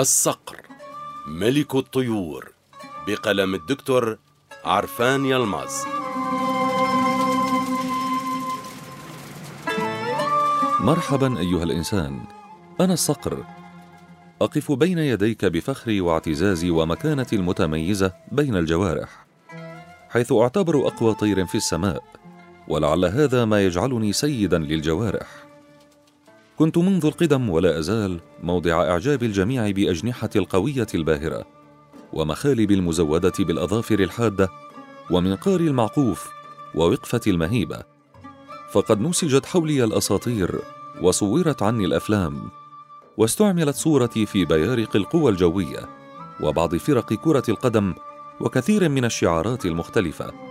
الصقر ملك الطيور بقلم الدكتور عرفان يلماز. مرحبا أيها الإنسان. أنا الصقر. أقف بين يديك بفخري واعتزازي ومكانتي المتميزة بين الجوارح حيث أعتبر أقوى طير في السماء ولعل هذا ما يجعلني سيدا للجوارح. كنت منذ القدم ولا أزال موضع إعجاب الجميع باجنحتي القوية الباهرة ومخالبي المزودة بالأظافر الحادة ومنقاري المعقوف ووقفتي المهيبة. فقد نسجت حولي الأساطير وصورت عني الأفلام واستعملت صورتي في بيارق القوى الجوية وبعض فرق كرة القدم وكثير من الشعارات المختلفة.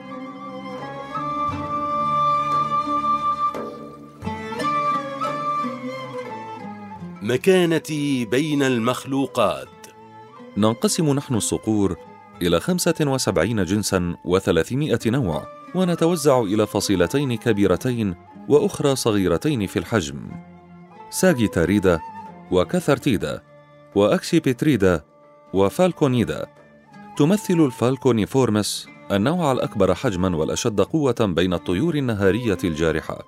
مكانتي بين المخلوقات. ننقسم نحن الصقور إلى خمسة وسبعين جنسا وثلاثمائة نوع ونتوزع إلى فصيلتين كبيرتين وأخرى صغيرتين في الحجم. ساجيتاريدا وكاثرتيدا وأكسيبيتريدا وفالكونيدا. تمثل الفالكونيفورمس النوع الأكبر حجما والأشد قوة بين الطيور النهارية الجارحة.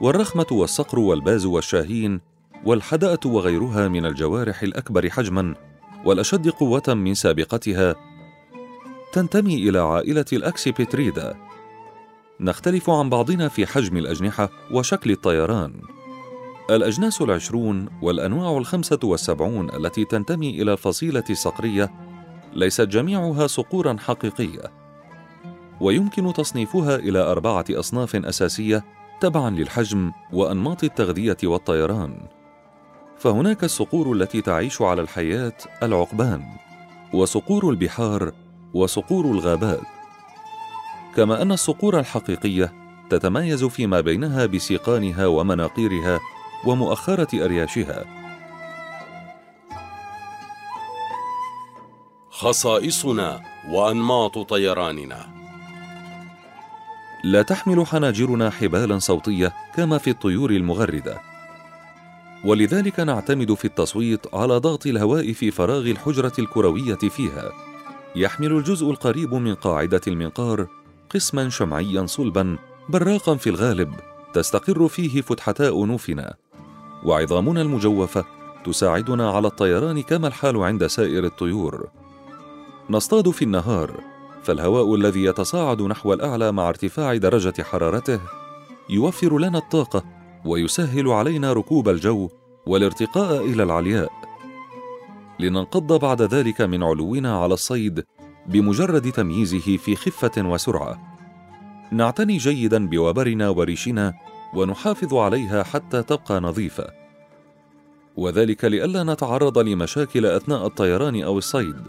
والرخمة والصقر والباز والشاهين والحدأة وغيرها من الجوارح الأكبر حجما والأشد قوة من سابقتها تنتمي إلى عائلة الأكسيبيتريدا نختلف عن بعضنا في حجم الأجنحة وشكل الطيران. الأجناس العشرون والأنواع الخمسة والسبعون التي تنتمي إلى الفصيلة الصقرية ليست جميعها صقورا حقيقية ويمكن تصنيفها إلى أربعة أصناف أساسية تبعا للحجم وأنماط التغذية والطيران. فهناك الصقور التي تعيش على الحياة العقبان وصقور البحار وصقور الغابات. كما أن الصقور الحقيقية تتميز فيما بينها بسيقانها ومناقيرها ومؤخرة أرياشها. خصائصنا وأنماط طيراننا. لا تحمل حناجرنا حبالا صوتية كما في الطيور المغردة. ولذلك نعتمد في التصويت على ضغط الهواء في فراغ الحجرة الكروية فيها. يحمل الجزء القريب من قاعدة المنقار قسما شمعيا صلبا براقا في الغالب تستقر فيه فتحتا أنوفنا وعظامنا المجوفة تساعدنا على الطيران كما الحال عند سائر الطيور. نصطاد في النهار فالهواء الذي يتصاعد نحو الأعلى مع ارتفاع درجة حرارته يوفر لنا الطاقة ويسهل علينا ركوب الجو والارتقاء إلى العلياء. لننقض بعد ذلك من علونا على الصيد بمجرد تمييزه في خفة وسرعة. نعتني جيدا بوبرنا وريشنا ونحافظ عليها حتى تبقى نظيفة. وذلك لئلا نتعرض لمشاكل أثناء الطيران أو الصيد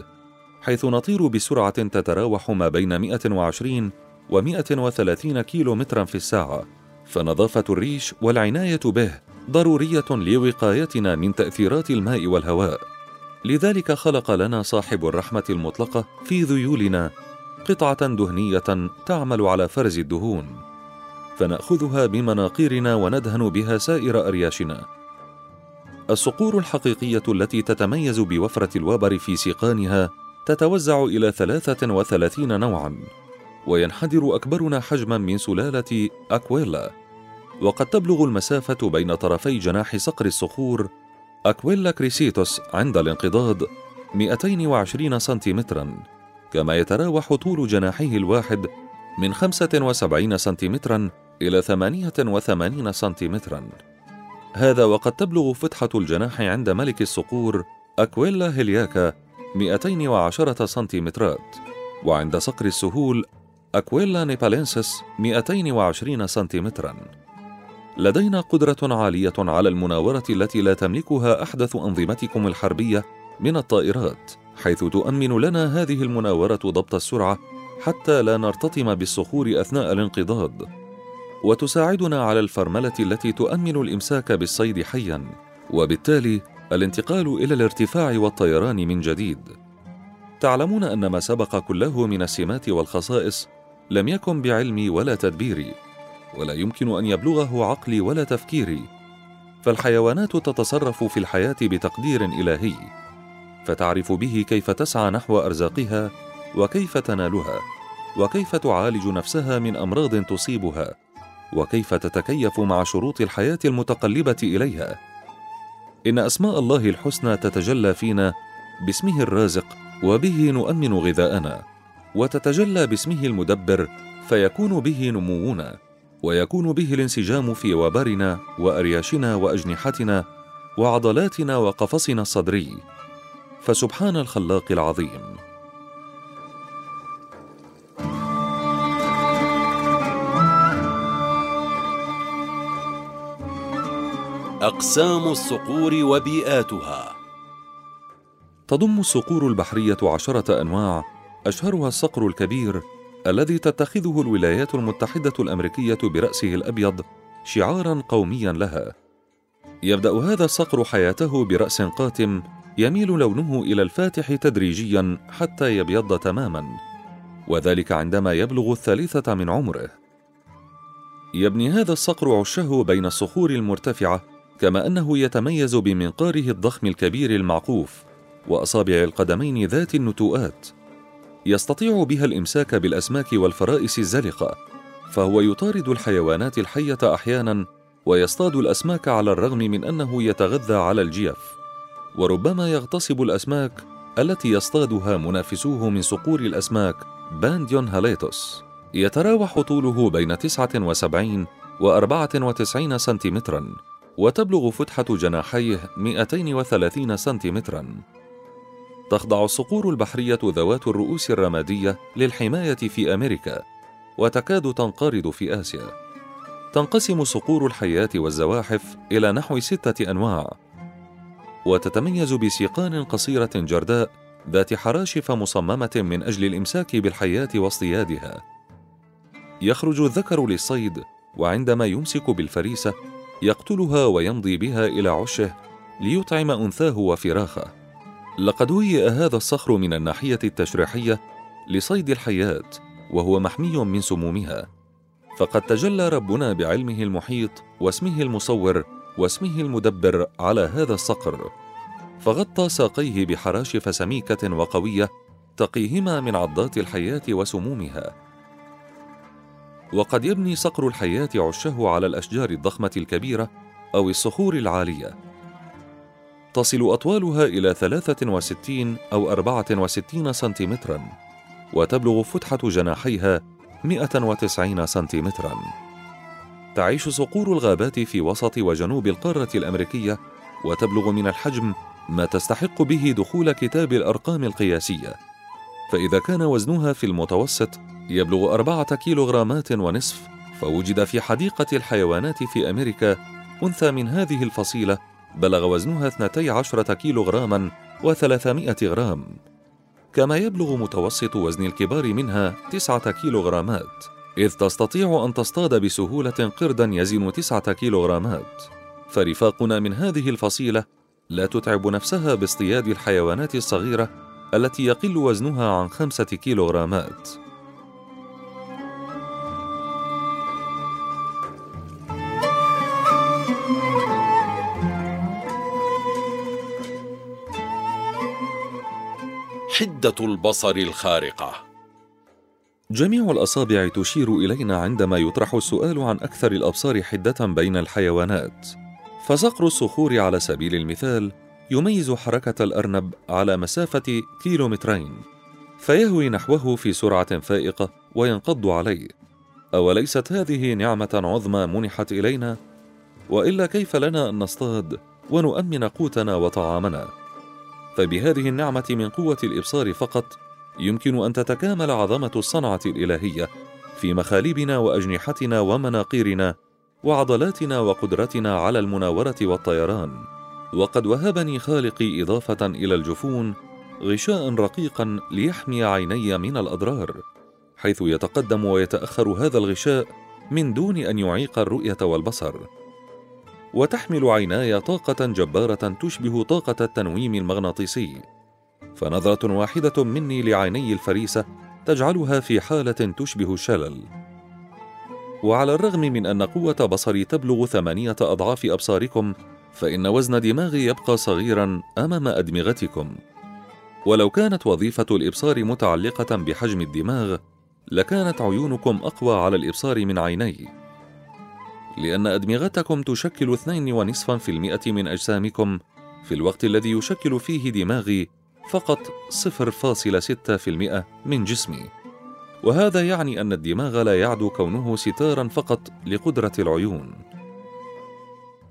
حيث نطير بسرعة تتراوح ما بين 120 و 130 كيلو مترا في الساعة. فنظافة الريش والعناية به ضرورية لوقايتنا من تأثيرات الماء والهواء. لذلك خلق لنا صاحب الرحمة المطلقة في ذيولنا قطعة دهنية تعمل على فرز الدهون. فنأخذها بمناقيرنا وندهن بها سائر أرياشنا. الصقور الحقيقية التي تتميز بوفرة الوبر في سيقانها تتوزع إلى ثلاثة وثلاثين نوعا وينحدر أكبرنا حجما من سلالة أكويلا. وقد تبلغ المسافة بين طرفي جناح صقر الصخور أكويلا كريسيتوس عند الانقضاض 220 سنتيمترا كما يتراوح طول جناحه الواحد من 75 سنتيمترا إلى 88 سنتيمترا. هذا وقد تبلغ فتحة الجناح عند ملك الصقور أكويلا هيلياكا 210 سنتيمترات وعند صقر السهول أكويلا نيبالينسس 220 سنتيمترا. لدينا قدرة عالية على المناورة التي لا تملكها أحدث أنظمتكم الحربية من الطائرات، حيث تؤمن لنا هذه المناورة ضبط السرعة حتى لا نرتطم بالصخور أثناء الانقضاض، وتساعدنا على الفرملة التي تؤمن الإمساك بالصيد حيًا، وبالتالي الانتقال إلى الارتفاع والطيران من جديد. تعلمون أن ما سبق كله من السمات والخصائص لم يكن بعلمي ولا تدبيري ولا يمكن أن يبلغه عقلي ولا تفكيري. فالحيوانات تتصرف في الحياة بتقدير إلهي فتعرف به كيف تسعى نحو أرزاقها وكيف تنالها وكيف تعالج نفسها من أمراض تصيبها وكيف تتكيف مع شروط الحياة المتقلبة إليها. إن أسماء الله الحسنى تتجلى فينا باسمه الرازق وبه نؤمن غذاءنا وتتجلى باسمه المدبر فيكون به نمونا. ويكون به الانسجام في وبرنا وأرياشنا وأجنحتنا وعضلاتنا وقفصنا الصدري. فسبحان الخلاق العظيم. أقسام الصقور وبيئاتها. تضم الصقور البحرية عشرة أنواع أشهرها الصقر الكبير الذي تتخذه الولايات المتحدة الأمريكية برأسه الأبيض شعارا قوميا لها. يبدأ هذا الصقر حياته برأس قاتم يميل لونه إلى الفاتح تدريجيا حتى يبيض تماما وذلك عندما يبلغ الثالثة من عمره. يبني هذا الصقر عشه بين الصخور المرتفعة كما أنه يتميز بمنقاره الضخم الكبير المعقوف وأصابع القدمين ذات النتوءات. يستطيع بها الإمساك بالأسماك والفرائس الزلقة فهو يطارد الحيوانات الحية أحيانا ويصطاد الأسماك على الرغم من أنه يتغذى على الجيف. وربما يغتصب الأسماك التي يصطادها منافسوه من صقور الأسماك بانديون هاليتوس. يتراوح طوله بين 79 و 94 سنتيمترا وتبلغ فتحة جناحيه 230 سنتيمترا. تخضع الصقور البحرية ذوات الرؤوس الرمادية للحماية في أمريكا وتكاد تنقرض في آسيا. تنقسم صقور الحياة والزواحف إلى نحو ستة أنواع. وتتميز بسيقان قصيرة جرداء ذات حراشف مصممة من أجل الإمساك بالحياة واصطيادها. يخرج الذكر للصيد وعندما يمسك بالفريسة يقتلها ويمضي بها إلى عشه ليطعم أنثاه وفراخه. لقد هيئ هذا الصخر من الناحية التشريحية لصيد الحياة وهو محمي من سمومها. فقد تجلى ربنا بعلمه المحيط واسمه المصور واسمه المدبر على هذا الصقر. فغطى ساقيه بحراشف سميكة وقوية تقيهما من عضات الحياة وسمومها. وقد يبني صقر الحياة عشه على الأشجار الضخمة الكبيرة أو الصخور العالية. تصل أطوالها إلى 63 أو 64 سنتيمترا وتبلغ فتحة جناحيها 190 سنتيمترا. تعيش صقور الغابات في وسط وجنوب القارة الأمريكية وتبلغ من الحجم ما تستحق به دخول كتاب الأرقام القياسية. فإذا كان وزنها في المتوسط يبلغ أربعة كيلوغرامات ونصف فوجد في حديقة الحيوانات في أمريكا أنثى من هذه الفصيلة بلغ وزنها 12 كيلوغراما و300 غرام كما يبلغ متوسط وزن الكبار منها 9 كيلوغرامات إذ تستطيع أن تصطاد بسهولة قردا يزن 9 كيلوغرامات. فرفاقنا من هذه الفصيلة لا تتعب نفسها باصطياد الحيوانات الصغيرة التي يقل وزنها عن خمسة كيلوغرامات. حدة البصر الخارقة جميع الأصابع تشير إلينا عندما يطرح السؤال عن أكثر الأبصار حدة بين الحيوانات فصقر الصخور على سبيل المثال يميز حركة الأرنب على مسافة كيلومترين فيهوي نحوه في سرعة فائقة وينقض عليه أوليست هذه نعمة عظمى منحت إلينا؟ وإلا كيف لنا أن نصطاد ونؤمن قوتنا وطعامنا؟ فبهذه النعمة من قوة الإبصار فقط يمكن أن تتكامل عظمة الصنعة الإلهية في مخالبنا وأجنحتنا ومناقيرنا وعضلاتنا وقدرتنا على المناورة والطيران. وقد وهبني خالقي إضافة إلى الجفون غشاء رقيقا ليحمي عيني من الأضرار حيث يتقدم ويتأخر هذا الغشاء من دون أن يعيق الرؤية والبصر. وتحمل عيناي طاقة جبارة تشبه طاقة التنويم المغناطيسي. فنظرة واحدة مني لعيني الفريسة تجعلها في حالة تشبه الشلل. وعلى الرغم من أن قوة بصري تبلغ ثمانية أضعاف أبصاركم فإن وزن دماغي يبقى صغيرا أمام أدمغتكم. ولو كانت وظيفة الإبصار متعلقة بحجم الدماغ لكانت عيونكم أقوى على الإبصار من عيني. لأن أدمغتكم تشكل 2.5% من أجسامكم. في الوقت الذي يشكل فيه دماغي فقط 0.6% من جسمي. وهذا يعني أن الدماغ لا يعدو كونه ستارا فقط لقدرة العيون.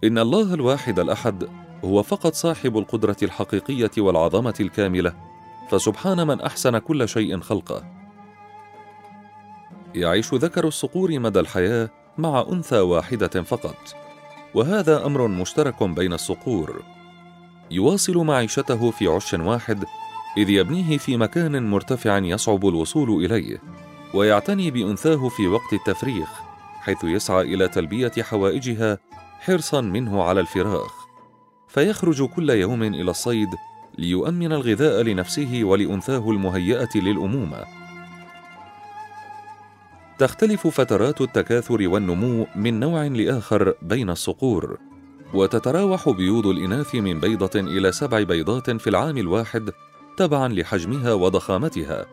إن الله الواحد الأحد هو فقط صاحب القدرة الحقيقية والعظمة الكاملة فسبحان من أحسن كل شيء خلقه. يعيش ذكر الصقور مدى الحياة مع أنثى واحدة فقط وهذا أمر مشترك بين الصقور. يواصل معيشته في عش واحد إذ يبنيه في مكان مرتفع يصعب الوصول إليه ويعتني بأنثاه في وقت التفريخ حيث يسعى إلى تلبية حوائجها حرصا منه على الفراخ. فيخرج كل يوم إلى الصيد ليؤمن الغذاء لنفسه ولأنثاه المهيئة للأمومة. تختلف فترات التكاثر والنمو من نوع لآخر بين الصقور وتتراوح بيوض الإناث من بيضة إلى سبع بيضات في العام الواحد تبعا لحجمها وضخامتها.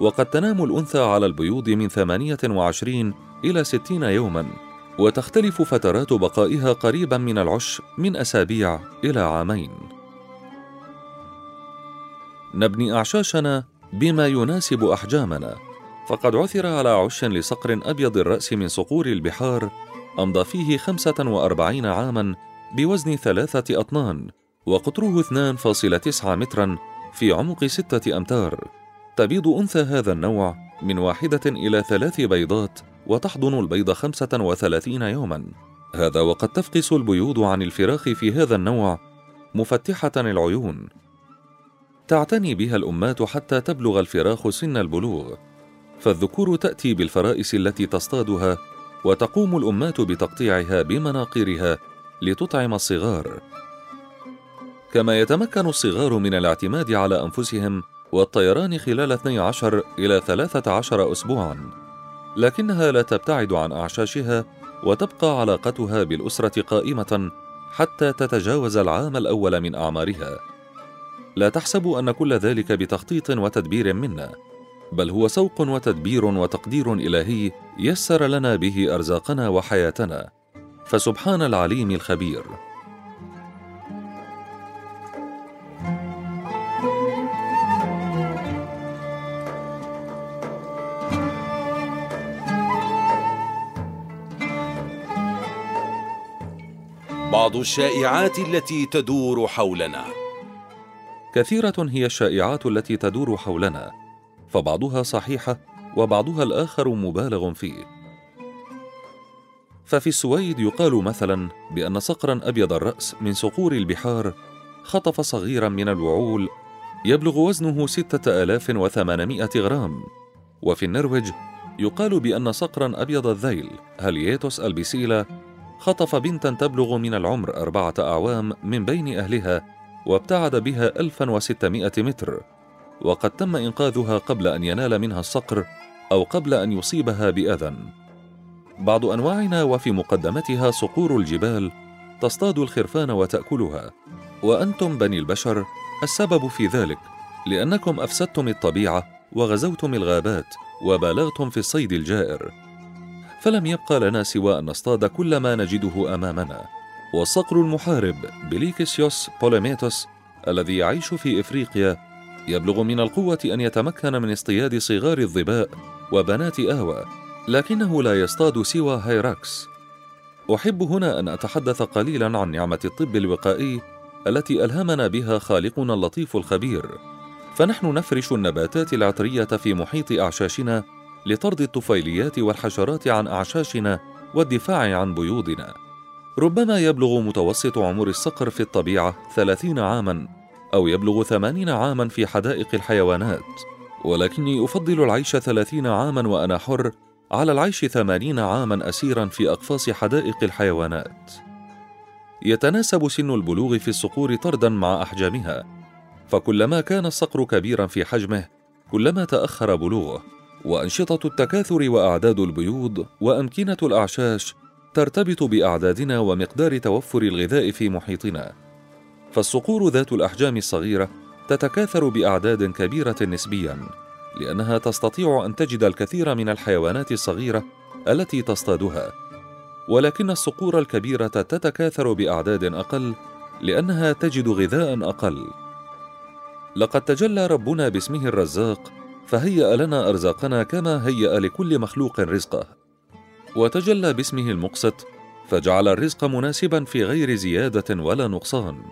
وقد تنام الأنثى على البيوض من 28 إلى 60 يوما وتختلف فترات بقائها قريبا من العش من أسابيع إلى عامين. نبني أعشاشنا بما يناسب أحجامنا. فقد عثر على عش لصقر أبيض الرأس من صقور البحار أمضى فيه 45 عاما بوزن ثلاثة أطنان وقطره 2.9 مترا في عمق ستة أمتار. تبيض أنثى هذا النوع من واحدة إلى ثلاث بيضات وتحضن البيض 35 يوما. هذا وقد تفقس البيوض عن الفراخ في هذا النوع مفتحة العيون تعتني بها الأمات حتى تبلغ الفراخ سن البلوغ. فالذكور تأتي بالفرائس التي تصطادها وتقوم الأمات بتقطيعها بمناقيرها لتطعم الصغار. كما يتمكن الصغار من الاعتماد على أنفسهم والطيران خلال 12 إلى 13 أسبوعاً. لكنها لا تبتعد عن أعشاشها وتبقى علاقتها بالأسرة قائمة حتى تتجاوز العام الأول من أعمارها. لا تحسبوا أن كل ذلك بتخطيط وتدبير منا بل هو سوق وتدبير وتقدير إلهي يسر لنا به أرزاقنا وحياتنا. فسبحان العليم الخبير. بعض الشائعات التي تدور حولنا. كثيرة هي الشائعات التي تدور حولنا. فبعضها صحيحة وبعضها الآخر مبالغ فيه. ففي السويد يقال مثلا بأن صقرا أبيض الرأس من صقور البحار خطف صغيرا من الوعول يبلغ وزنه ستة آلاف وثمانمائة غرام. وفي النرويج يقال بأن صقرا أبيض الذيل هلييتوس البيسيلا خطف بنتا تبلغ من العمر أربعة أعوام من بين أهلها وابتعد بها 1600 متر. وقد تم إنقاذها قبل أن ينال منها الصقر أو قبل أن يصيبها بأذى. بعض أنواعنا وفي مقدمتها صقور الجبال تصطاد الخرفان وتأكلها وأنتم بني البشر السبب في ذلك لأنكم أفسدتم الطبيعة وغزوتم الغابات وبالغتم في الصيد الجائر. فلم يبق لنا سوى أن نصطاد كل ما نجده أمامنا. والصقر المحارب bellicosus Polemaetus الذي يعيش في إفريقيا يبلغ من القوة أن يتمكن من اصطياد صغار الظباء وبنات آوى لكنه لا يصطاد سوى hyrax. أحب هنا أن أتحدث قليلا عن نعمة الطب الوقائي التي ألهمنا بها خالقنا اللطيف الخبير. فنحن نفرش النباتات العطرية في محيط أعشاشنا لطرد الطفيليات والحشرات عن أعشاشنا والدفاع عن بيوضنا. ربما يبلغ متوسط عمر الصقر في الطبيعة ثلاثين عاما. أو يبلغ ثمانين عاما في حدائق الحيوانات. ولكني أفضل العيش ثلاثين عاما وأنا حر على العيش ثمانين عاما أسيرا في أقفاص حدائق الحيوانات. يتناسب سن البلوغ في الصقور طردا مع أحجامها. فكلما كان الصقر كبيرا في حجمه كلما تأخر بلوغه وأنشطة التكاثر وأعداد البيوض وأمكنة الأعشاش ترتبط بأعدادنا ومقدار توفر الغذاء في محيطنا. فالصقور ذات الأحجام الصغيرة تتكاثر بأعداد كبيرة نسبيا لأنها تستطيع أن تجد الكثير من الحيوانات الصغيرة التي تصطادها. ولكن الصقور الكبيرة تتكاثر بأعداد أقل لأنها تجد غذاء أقل. لقد تجلى ربنا باسمه الرزاق فهيأ لنا أرزاقنا كما هيأ لكل مخلوق رزقه. وتجلى باسمه المقسط فجعل الرزق مناسبا في غير زيادة ولا نقصان.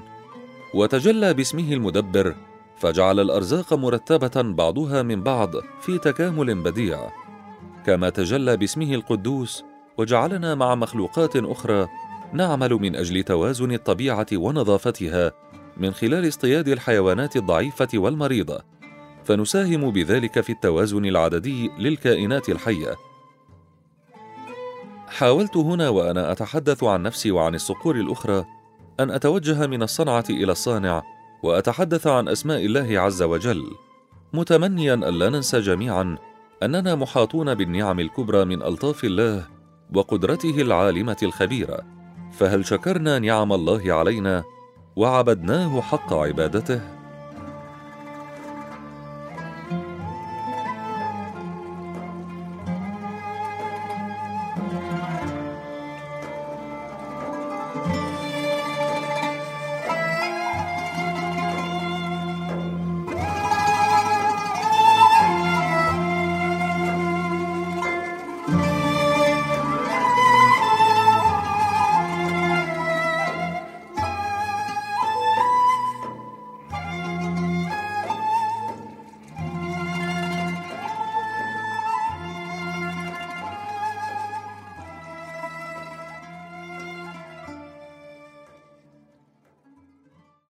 وتجلى باسمه المدبر فجعل الأرزاق مرتبة بعضها من بعض في تكامل بديع. كما تجلى باسمه القدوس وجعلنا مع مخلوقات أخرى نعمل من أجل توازن الطبيعة ونظافتها من خلال اصطياد الحيوانات الضعيفة والمريضة. فنساهم بذلك في التوازن العددي للكائنات الحية. حاولت هنا وأنا أتحدث عن نفسي وعن الصقور الأخرى أن أتوجه من الصنعة إلى الصانع وأتحدث عن أسماء الله عز وجل متمنيا الا ننسى جميعا أننا محاطون بالنعم الكبرى من ألطاف الله وقدرته العالمة الخبيرة. فهل شكرنا نعم الله علينا وعبدناه حق عبادته؟